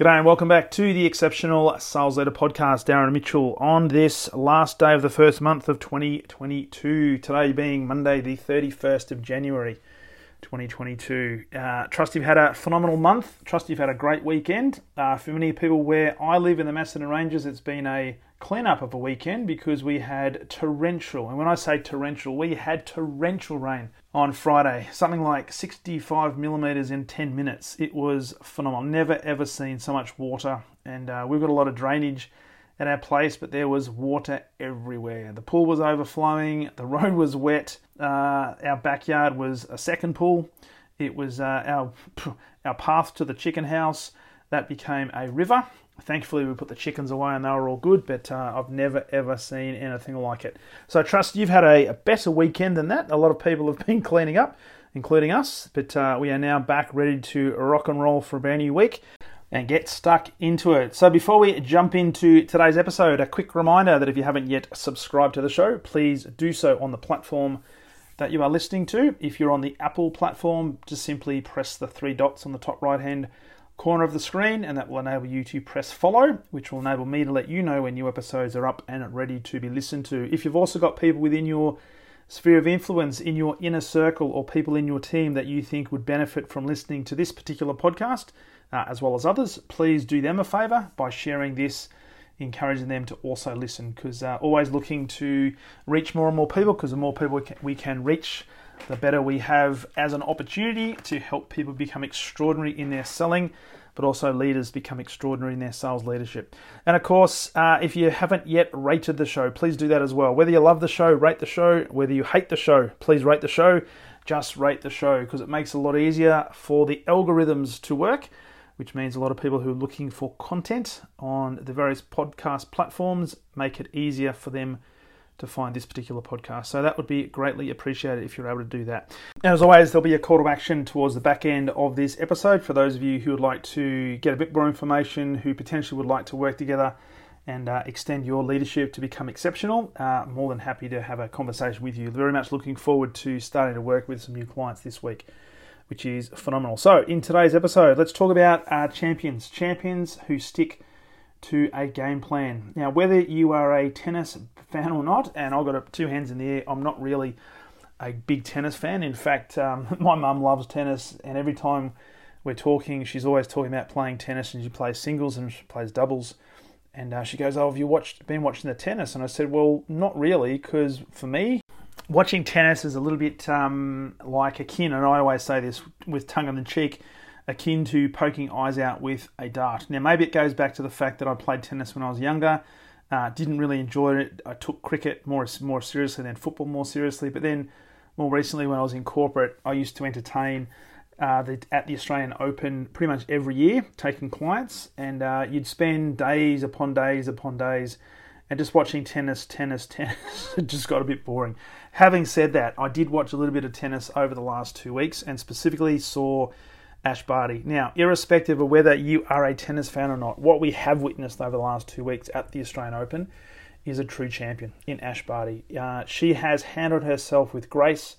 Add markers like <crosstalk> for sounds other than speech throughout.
G'day and welcome back to the Exceptional Sales Leader Podcast. Darren Mitchell on this last day of the first month of 2022. Today being Monday, the 31st of January, 2022. Uh, trust you've had a phenomenal month. Trust you've had a great weekend. Uh, for many people where I live in the Macedon Ranges, it's been a cleanup of a weekend because we had torrential, and when I say torrential, we had torrential rain on Friday, something like 65 millimeters in 10 minutes. It was phenomenal. Never ever seen so much water, and uh, we've got a lot of drainage at our place, but there was water everywhere. The pool was overflowing, the <laughs> road was wet, uh, our backyard was a second pool. It was uh, our <laughs> our path to the chicken house that became a river Thankfully, we put the chickens away and they were all good, but uh, I've never ever seen anything like it. So I trust you've had a, a, better weekend than that. A lot of people have been <laughs> cleaning up, including us, but uh, we are now back ready to rock and roll for a brand new week and get stuck into it. So before we jump into today's episode, a quick reminder that if you haven't yet subscribed to the show, please do so on the platform that you are listening to. If you're on the Apple platform, just simply press the three dots on the top right hand corner of the screen, and that will enable you to press follow, which will enable me to let you know when new episodes are up and ready to be listened to. If you've also got people within your sphere of influence, in your inner circle, or people in your team that you think would benefit from listening to this particular podcast, uh, as well as others, please do them a favor by sharing this. Encouraging them to also listen because uh, always looking to reach more and more people because the more people we can, we can reach, the better we have as an opportunity to help people become extraordinary in their selling, but also leaders become extraordinary in their sales leadership. And of course, uh, if you haven't yet rated the show, please do that as well. Whether you love the show, rate the show. Whether you hate the show, please rate the show. Just rate the show because it makes it a lot easier for the algorithms to work, which means a lot of people who are looking for content on the various podcast platforms make it easier for them to find this particular podcast. So that would be greatly appreciated if you're able to do that. And as always, there'll be a call to action towards the back end of this episode for those of you who would like to get a bit more information, who potentially would like to work together and uh, extend your leadership to become exceptional. Uh, more than happy to have a conversation with you. Very much looking forward to starting to work with some new clients this week. Which is phenomenal. So, in today's episode, let's talk about uh, champions. Champions who stick to a game plan. Now, whether you are a tennis fan or not, and I've got two hands in the air. I'm not really a big tennis fan. In fact, um, <laughs> my mum loves tennis, and every time we're talking, she's always talking about playing tennis, and she plays singles and she plays doubles. And uh, she goes, "Oh, have you watched been watching the tennis?" And I said, "Well, not really, because for me, watching tennis is a little bit um, like akin, and I always say this with tongue in the cheek." Akin to poking eyes out with a dart. Now, maybe it goes back to the fact that I played tennis when I was younger uh, didn't really enjoy it. I took cricket more more seriously than football more seriously. But then more recently, when I was in corporate, I used to entertain uh, the, at the Australian Open pretty much every year, taking clients, and uh, you'd spend days upon days upon days, and just watching tennis, tennis, <laughs> tennis. it just got a bit boring. Having said that, I did watch a little bit of tennis over the last two weeks, and specifically saw Ash Barty. Now, irrespective of whether you are a tennis fan or not, what we have witnessed over the last two weeks at the Australian Open is a true champion in Ash Barty. Uh, she has handled herself with grace,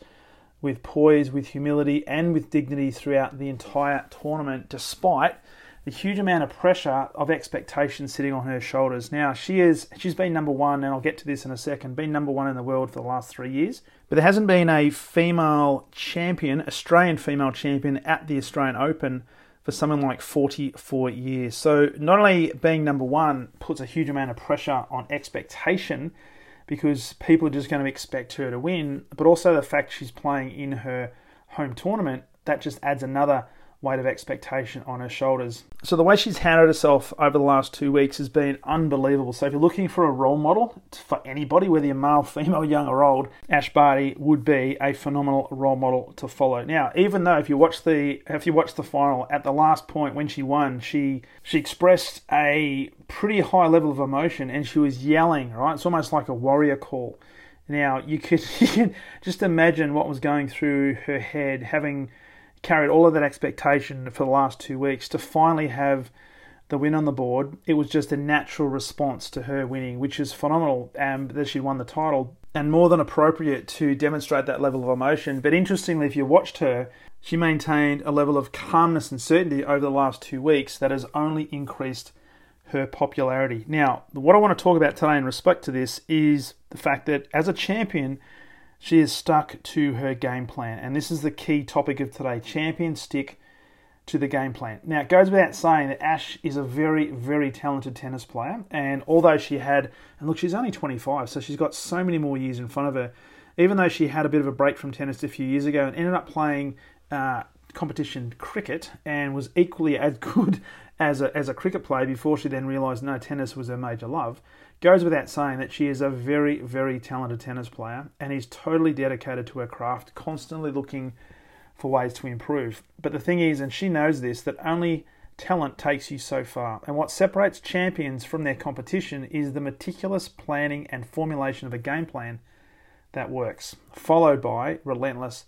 with poise, with humility, and with dignity throughout the entire tournament, despite the huge amount of pressure of expectation sitting on her shoulders. Now she is she's been number one, and I'll get to this in a second. Been number one in the world for the last three years, but there hasn't been a female champion, Australian female champion at the Australian Open for something like 44 years. So not only being number one puts a huge amount of pressure on expectation because people are just going to expect her to win, but also the fact she's playing in her home tournament that just adds another weight of expectation on her shoulders. So the way she's handled herself over the last two weeks has been unbelievable. So if you're looking for a role model for anybody, whether you're male, female, young or old, Ash Barty would be a phenomenal role model to follow. Now, even though if you watch the if you watch the final at the last point when she won, she she expressed a pretty high level of emotion and she was yelling. Right, it's almost like a warrior call Now, you could, <laughs> you can just imagine what was going through her head, having carried all of that expectation for the last two weeks to finally have the win on the board. It was just a natural response to her winning, which is phenomenal um, that she won the title and more than appropriate to demonstrate that level of emotion. But interestingly, if you watched her, she maintained a level of calmness and certainty over the last two weeks that has only increased her popularity. Now, what I want to talk about today in respect to this is the fact that as a champion, she is stuck to her game plan. And this is the key topic of today champions stick to the game plan. Now, it goes without saying that Ash is a very, very talented tennis player. And although she had, and look, she's only 25, so she's got so many more years in front of her. Even though she had a bit of a break from tennis a few years ago and ended up playing uh, competition cricket and was equally <laughs> as good as a, as a cricket player before she then realised no, tennis was her major love, goes without saying that she is a very, very talented tennis player and is totally dedicated to her craft, constantly looking for ways to improve. But the thing is, and she knows this, that only talent takes you so far. And what separates champions from their competition is the meticulous planning and formulation of a game plan that works, followed by relentless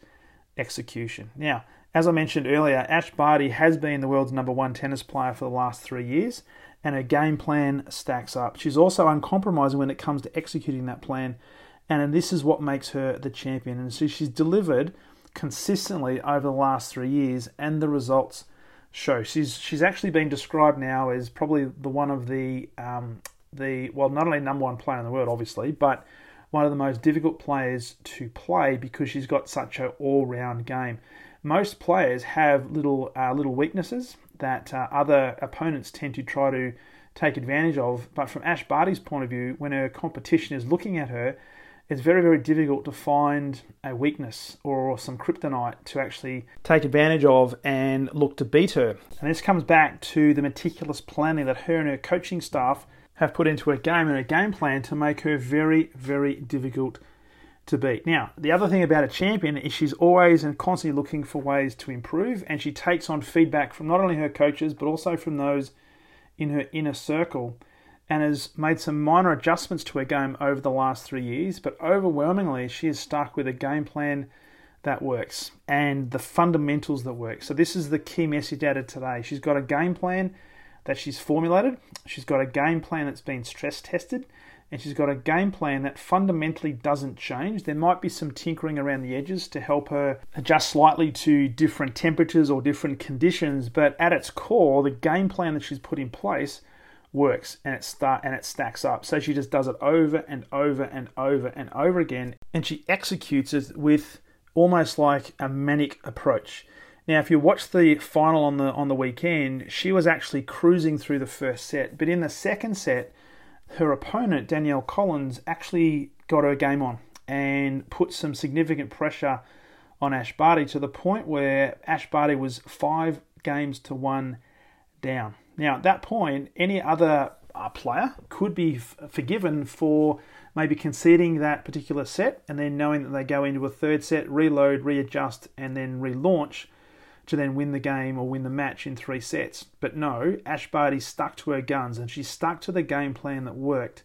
execution. Now, as I mentioned earlier, Ash Barty has been the world's number one tennis player for the last three years, and her game plan stacks up. She's also uncompromising when it comes to executing that plan, and this is what makes her the champion. And so she's delivered consistently over the last three years, and the results show. She's she's actually been described now as probably the one of the um, the well, not only number one player in the world, obviously, but one of the most difficult players to play because she's got such an all-round game. Most players have little uh, little weaknesses that uh, other opponents tend to try to take advantage of. But from Ash Barty's point of view, when her competition is looking at her, it's very, very difficult to find a weakness or some kryptonite to actually take advantage of and look to beat her. And this comes back to the meticulous planning that her and her coaching staff have put into her game and her game plan to make her very, very difficult to beat. Now, the other thing about a champion is she's always and constantly looking for ways to improve, and she takes on feedback from not only her coaches but also from those in her inner circle, and has made some minor adjustments to her game over the last three years. But overwhelmingly, she is stuck with a game plan that works and the fundamentals that work. So, this is the key message added today. She's got a game plan that she's formulated. She's got a game plan that's been stress tested, and she's got a game plan that fundamentally doesn't change. There might be some tinkering around the edges to help her adjust slightly to different temperatures or different conditions, but at its core, the game plan that she's put in place works and it start and it stacks up. So she just does it over and over and over and over again, and she executes it with almost like a manic approach. Now, if you watch the final on the on the weekend, she was actually cruising through the first set, but in the second set, her opponent Danielle Collins actually got her game on and put some significant pressure on Ash Barty to the point where Ash Barty was five games to one down. Now, at that point, any other uh, player could be f- forgiven for maybe conceding that particular set and then knowing that they go into a third set, reload, readjust, and then relaunch to then win the game or win the match in three sets. But no, Ash Barty stuck to her guns and she stuck to the game plan that worked.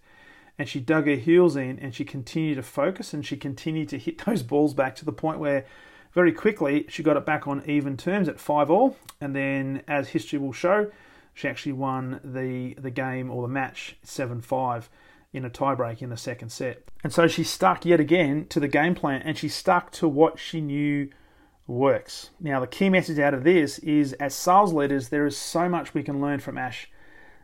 And she dug her heels in and she continued to focus and she continued to hit <laughs> those balls back to the point where very quickly she got it back on even terms at 5 all. And then, as history will show, she actually won the, the game or the match 7 5 in a tiebreak in the second set. And so she stuck yet again to the game plan and she stuck to what she knew works. Now, the key message out of this is as sales leaders, there is so much we can learn from Ash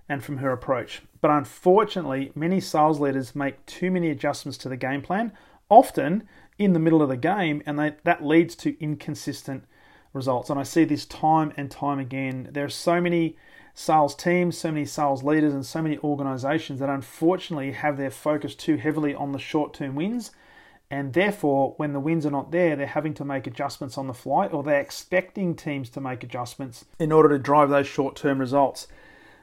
and from her approach. But unfortunately, many sales leaders make too many adjustments to the game plan, often in the middle of the game, and they, that leads to inconsistent results. And I see this time and time again. There are so many sales teams, so many sales leaders, and so many organizations that unfortunately have their focus too heavily on the short term wins and therefore, when the wins are not there, they're having to make adjustments on the fly or they're expecting teams to make adjustments in order to drive those short term results.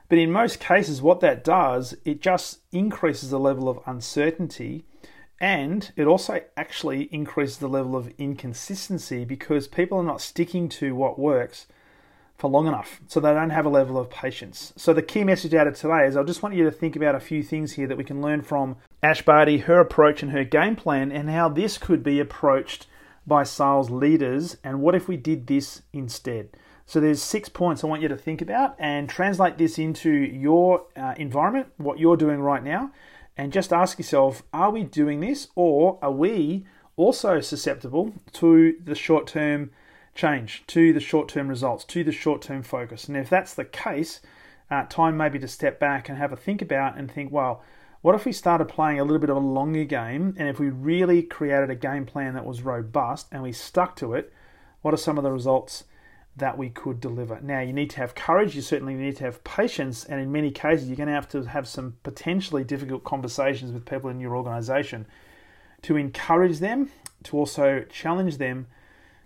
But in most cases, what that does, it just increases the level of uncertainty and it also actually increases the level of inconsistency because people are not sticking to what works for long enough, so they don't have a level of patience. So the key message out of today is I just want you to think about a few things here that we can learn from Ash Barty, her approach and her game plan, and how this could be approached by sales leaders. And what if we did this instead? So there's six points I want you to think about and translate this into your uh, environment, what you're doing right now, and just ask yourself, are we doing this or are we also susceptible to the short-term change, to the short-term results, to the short-term focus? And if that's the case, uh, time maybe to step back and have a think about and think, well, what if we started playing a little bit of a longer game and if we really created a game plan that was robust and we stuck to it, what are some of the results that we could deliver? Now, you need to have courage, you certainly need to have patience, and in many cases, you're going to have to have some potentially difficult conversations with people in your organization to encourage them, to also challenge them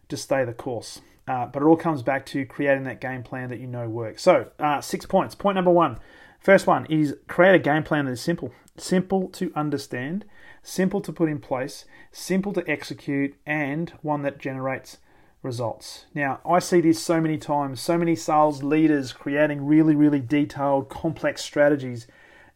to stay the course. Uh, but it all comes back to creating that game plan that you know works. So, uh, six points. Point number one First one is create a game plan that is simple, simple to understand, simple to put in place, simple to execute, and one that generates results. Now, I see this so many times, so many sales leaders creating really, really detailed, complex strategies,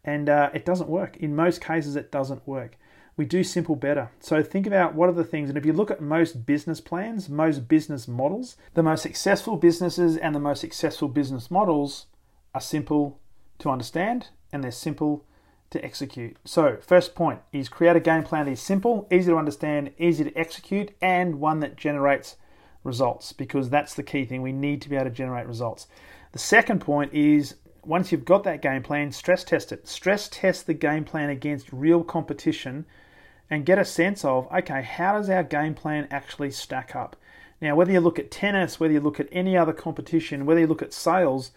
and uh, it doesn't work. In most cases, it doesn't work. We do simple better. So think about what are the things, and if you look at most business plans, most business models, the most successful businesses and the most successful business models are simple to understand and they're simple to execute. So, first point is create a game plan that is simple, easy to understand, easy to execute, and one that generates results because that's the key thing. We need to be able to generate results. The second point is once you've got that game plan, stress test it. Stress test the game plan against real competition and get a sense of okay, how does our game plan actually stack up? Now, whether you look at tennis, whether you look at any other competition, whether you look at sales,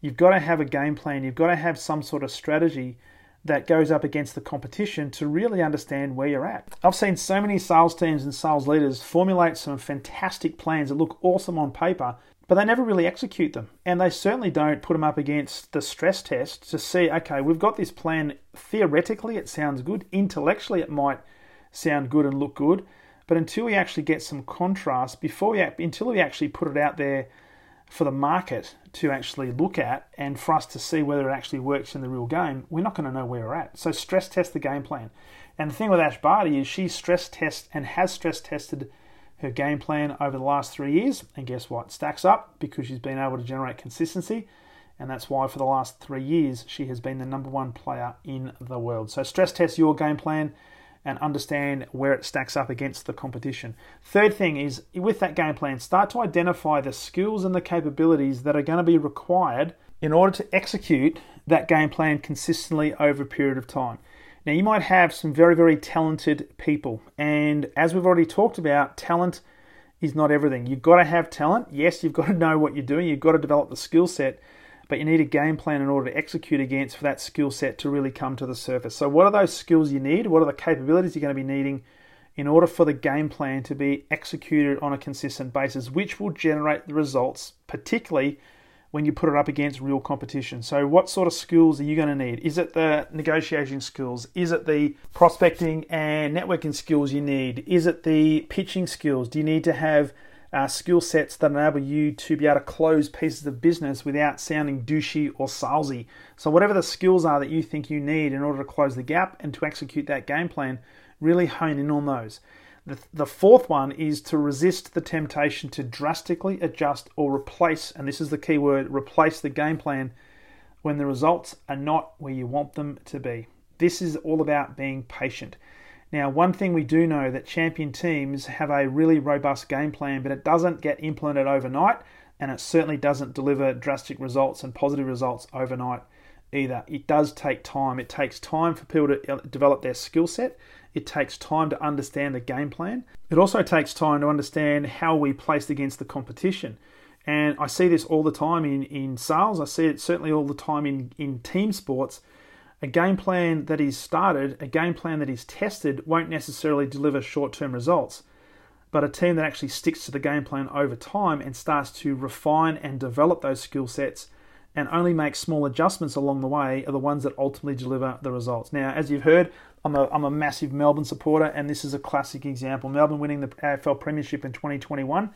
You've got to have a game plan, you've got to have some sort of strategy that goes up against the competition to really understand where you're at. I've seen so many sales teams and sales leaders formulate some fantastic plans that look awesome on paper, but they never really execute them. And they certainly don't put them up against the stress test to see, okay, we've got this plan. Theoretically, it sounds good. Intellectually, it might sound good and look good. But until we actually get some contrast, before we, until we actually put it out there for the market to actually look at and for us to see whether it actually works in the real game, we're not going to know where we're at. So stress test the game plan. And the thing with Ash Barty is she stress tests and has stress tested her game plan over the last three years. And guess what? Stacks up because she's been able to generate consistency. And that's why for the last three years she has been the number one player in the world. So stress test your game plan and understand where it stacks up against the competition. Third thing is with that game plan, start to identify the skills and the capabilities that are going to be required in order to execute that game plan consistently over a period of time. Now, you might have some very, very talented people, and as we've already talked about, talent is not everything. You've got to have talent. Yes, you've got to know what you're doing, you've got to develop the skill set, but you need a game plan in order to execute against for that skill set to really come to the surface. So, what are those skills you need? What are the capabilities you're going to be needing in order for the game plan to be executed on a consistent basis, which will generate the results, particularly when you put it up against real competition. So, what sort of skills are you going to need? Is it the negotiation skills? Is it the prospecting and networking skills you need? Is it the pitching skills? Do you need to have uh, skill sets that enable you to be able to close pieces of business without sounding douchey or salesy. So, whatever the skills are that you think you need in order to close the gap and to execute that game plan, really hone in on those. The, the fourth one is to resist the temptation to drastically adjust or replace, and this is the key word replace the game plan when the results are not where you want them to be. This is all about being patient. Now, one thing we do know that champion teams have a really robust game plan, but it doesn't get implemented overnight, and it certainly doesn't deliver drastic results and positive results overnight either. It does take time. It takes time for people to develop their skill set. It takes time to understand the game plan. It also takes time to understand how we placed against the competition. And I see this all the time in, in sales. I see it certainly all the time in, in team sports a game plan that is started, a game plan that is tested, won't necessarily deliver short term results. But a team that actually sticks to the game plan over time and starts to refine and develop those skill sets and only make small adjustments along the way are the ones that ultimately deliver the results. Now, as you've heard, I'm a, I'm a massive Melbourne supporter, and this is a classic example. Melbourne winning the AFL Premiership in 2021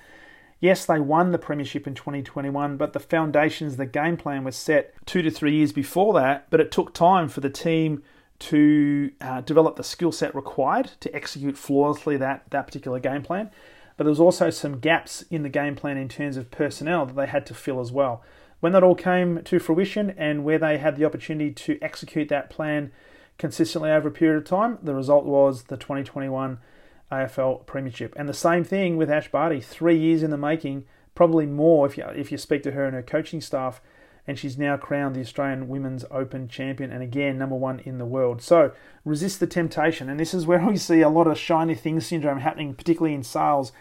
Yes, they won the Premiership in 2021, but the foundations, the game plan was set two to three years before that. But it took time for the team to uh, develop the skill set required to execute flawlessly that, that particular game plan. But there was also some gaps in the game plan in terms of personnel that they had to fill as well. When that all came to fruition and where they had the opportunity to execute that plan consistently over a period of time, the result was the 2021 AFL Premiership. And the same thing with Ash Barty, three years in the making, probably more if you, if you speak to her and her coaching staff. And she's now crowned the Australian Women's Open champion and again, number one in the world. So resist the temptation. And this is where <laughs> we see a lot of shiny things syndrome happening, particularly in sales.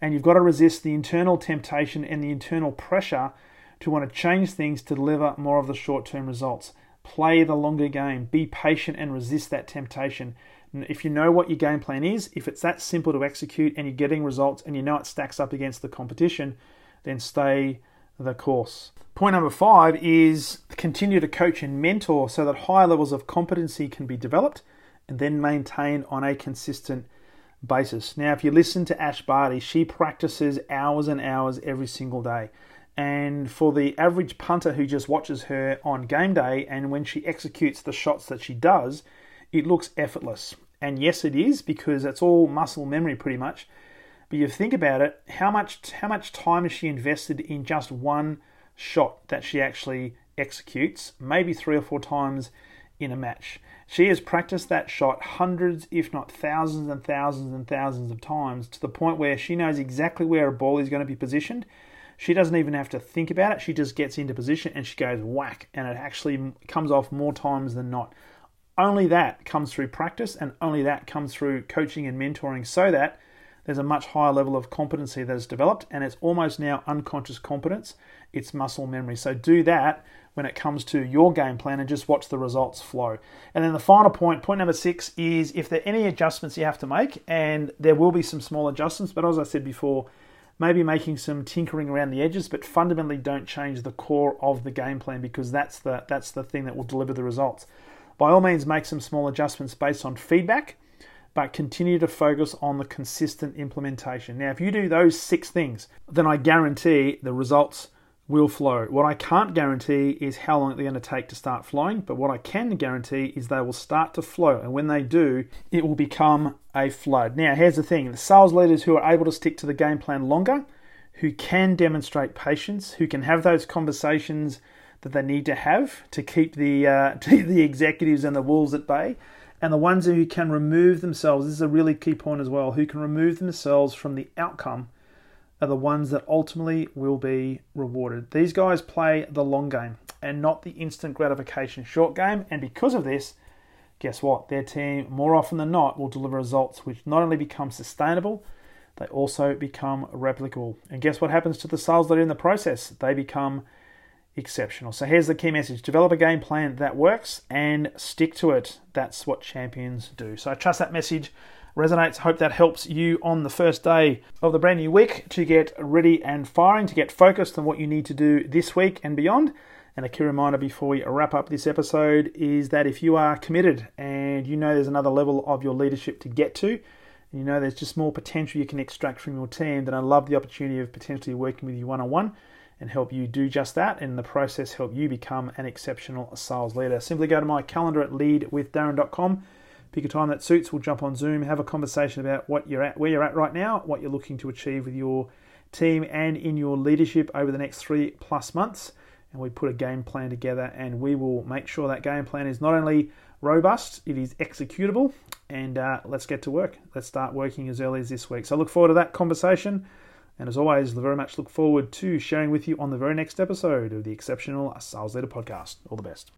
And you've got to resist the internal temptation and the internal pressure to want to change things to deliver more of the short term results. Play the longer game, be patient and resist that temptation. If you know what your game plan is, if it's that simple to execute and you're getting results and you know it stacks up against the competition, then stay the course. Point number five is continue to coach and mentor so that higher levels of competency can be developed and then maintained on a consistent basis. Now, if you listen to Ash Barty, she practices hours and hours every single day. And for the average punter who just watches her on game day and when she executes the shots that she does, it looks effortless. And yes, it is because it's all muscle memory pretty much. But you think about it, how much how much time has she invested in just one shot that she actually executes? Maybe three or four times in a match. She has practiced that shot hundreds, if not thousands and thousands and thousands of times to the point where she knows exactly where a ball is going to be positioned. She doesn't even have to think about it. She just gets into position and she goes whack, and it actually comes off more times than not. Only that comes through practice and only that comes through coaching and mentoring so that there's a much higher level of competency that is developed and it's almost now unconscious competence. It's muscle memory. So do that when it comes to your game plan and just watch the results flow. And then the final point, point number six, is if there are any adjustments you have to make, and there will be some small adjustments, but as I said before, maybe making some tinkering around the edges, but fundamentally don't change the core of the game plan because that's the that's the thing that will deliver the results. By all means, make some small adjustments based on feedback, but continue to focus on the consistent implementation. Now, if you do those six things, then I guarantee the results will flow. What I can't guarantee is how long they're going to take to start flowing, but what I can guarantee is they will start to flow. And when they do, it will become a flood. Now, here's the thing the sales leaders who are able to stick to the game plan longer, who can demonstrate patience, who can have those conversations that they need to have to keep the uh, <laughs> to the executives and the wolves at bay, and the ones who can remove themselves. This is a really key point as well. Who can remove themselves from the outcome are the ones that ultimately will be rewarded. These guys play the long game and not the instant gratification short game, and because of this. Guess what? Their team, more often than not, will deliver results which not only become sustainable, they also become replicable. And guess what happens to the sales that are in the process? They become exceptional. So here's the key message develop a game plan that works and stick to it. That's what champions do. So I trust that message resonates. Hope that helps you on the first day of the brand new week to get ready and firing, to get focused on what you need to do this week and beyond. And a key reminder before we wrap up this episode is that if you are committed and you know there's another level of your leadership to get to, and you know there's just more potential you can extract from your team, then I love the opportunity of potentially working with you one on one and help you do just that. And in the process, help you become an exceptional sales leader. Simply go to my calendar at leadwithdarren.com. Pick a time that suits. We'll jump on Zoom, have a conversation about what you're at, where you're at right now, what you're looking to achieve with your team and in your leadership over the next three plus months. And we put a game plan together, and we will make sure that game plan is not only robust, it is executable. And uh, let's get to work. Let's start working as early as this week. So I look forward to that conversation. And as always, very much look forward to sharing with you on the very next episode of the Exceptional Sales Leader Podcast. All the best.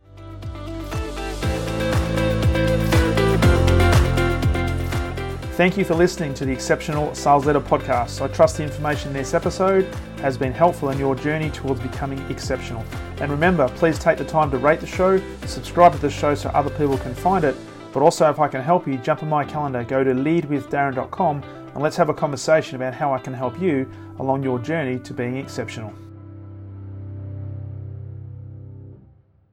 Thank you for listening to the Exceptional Sales Leader Podcast. I trust the information in this episode has been helpful in your journey towards becoming exceptional. And remember, please take the time to rate the show, subscribe to the show so other people can find it. But also, if I can help you, jump on my calendar, go to leadwithdarren.com and let's have a conversation about how I can help you along your journey to being exceptional.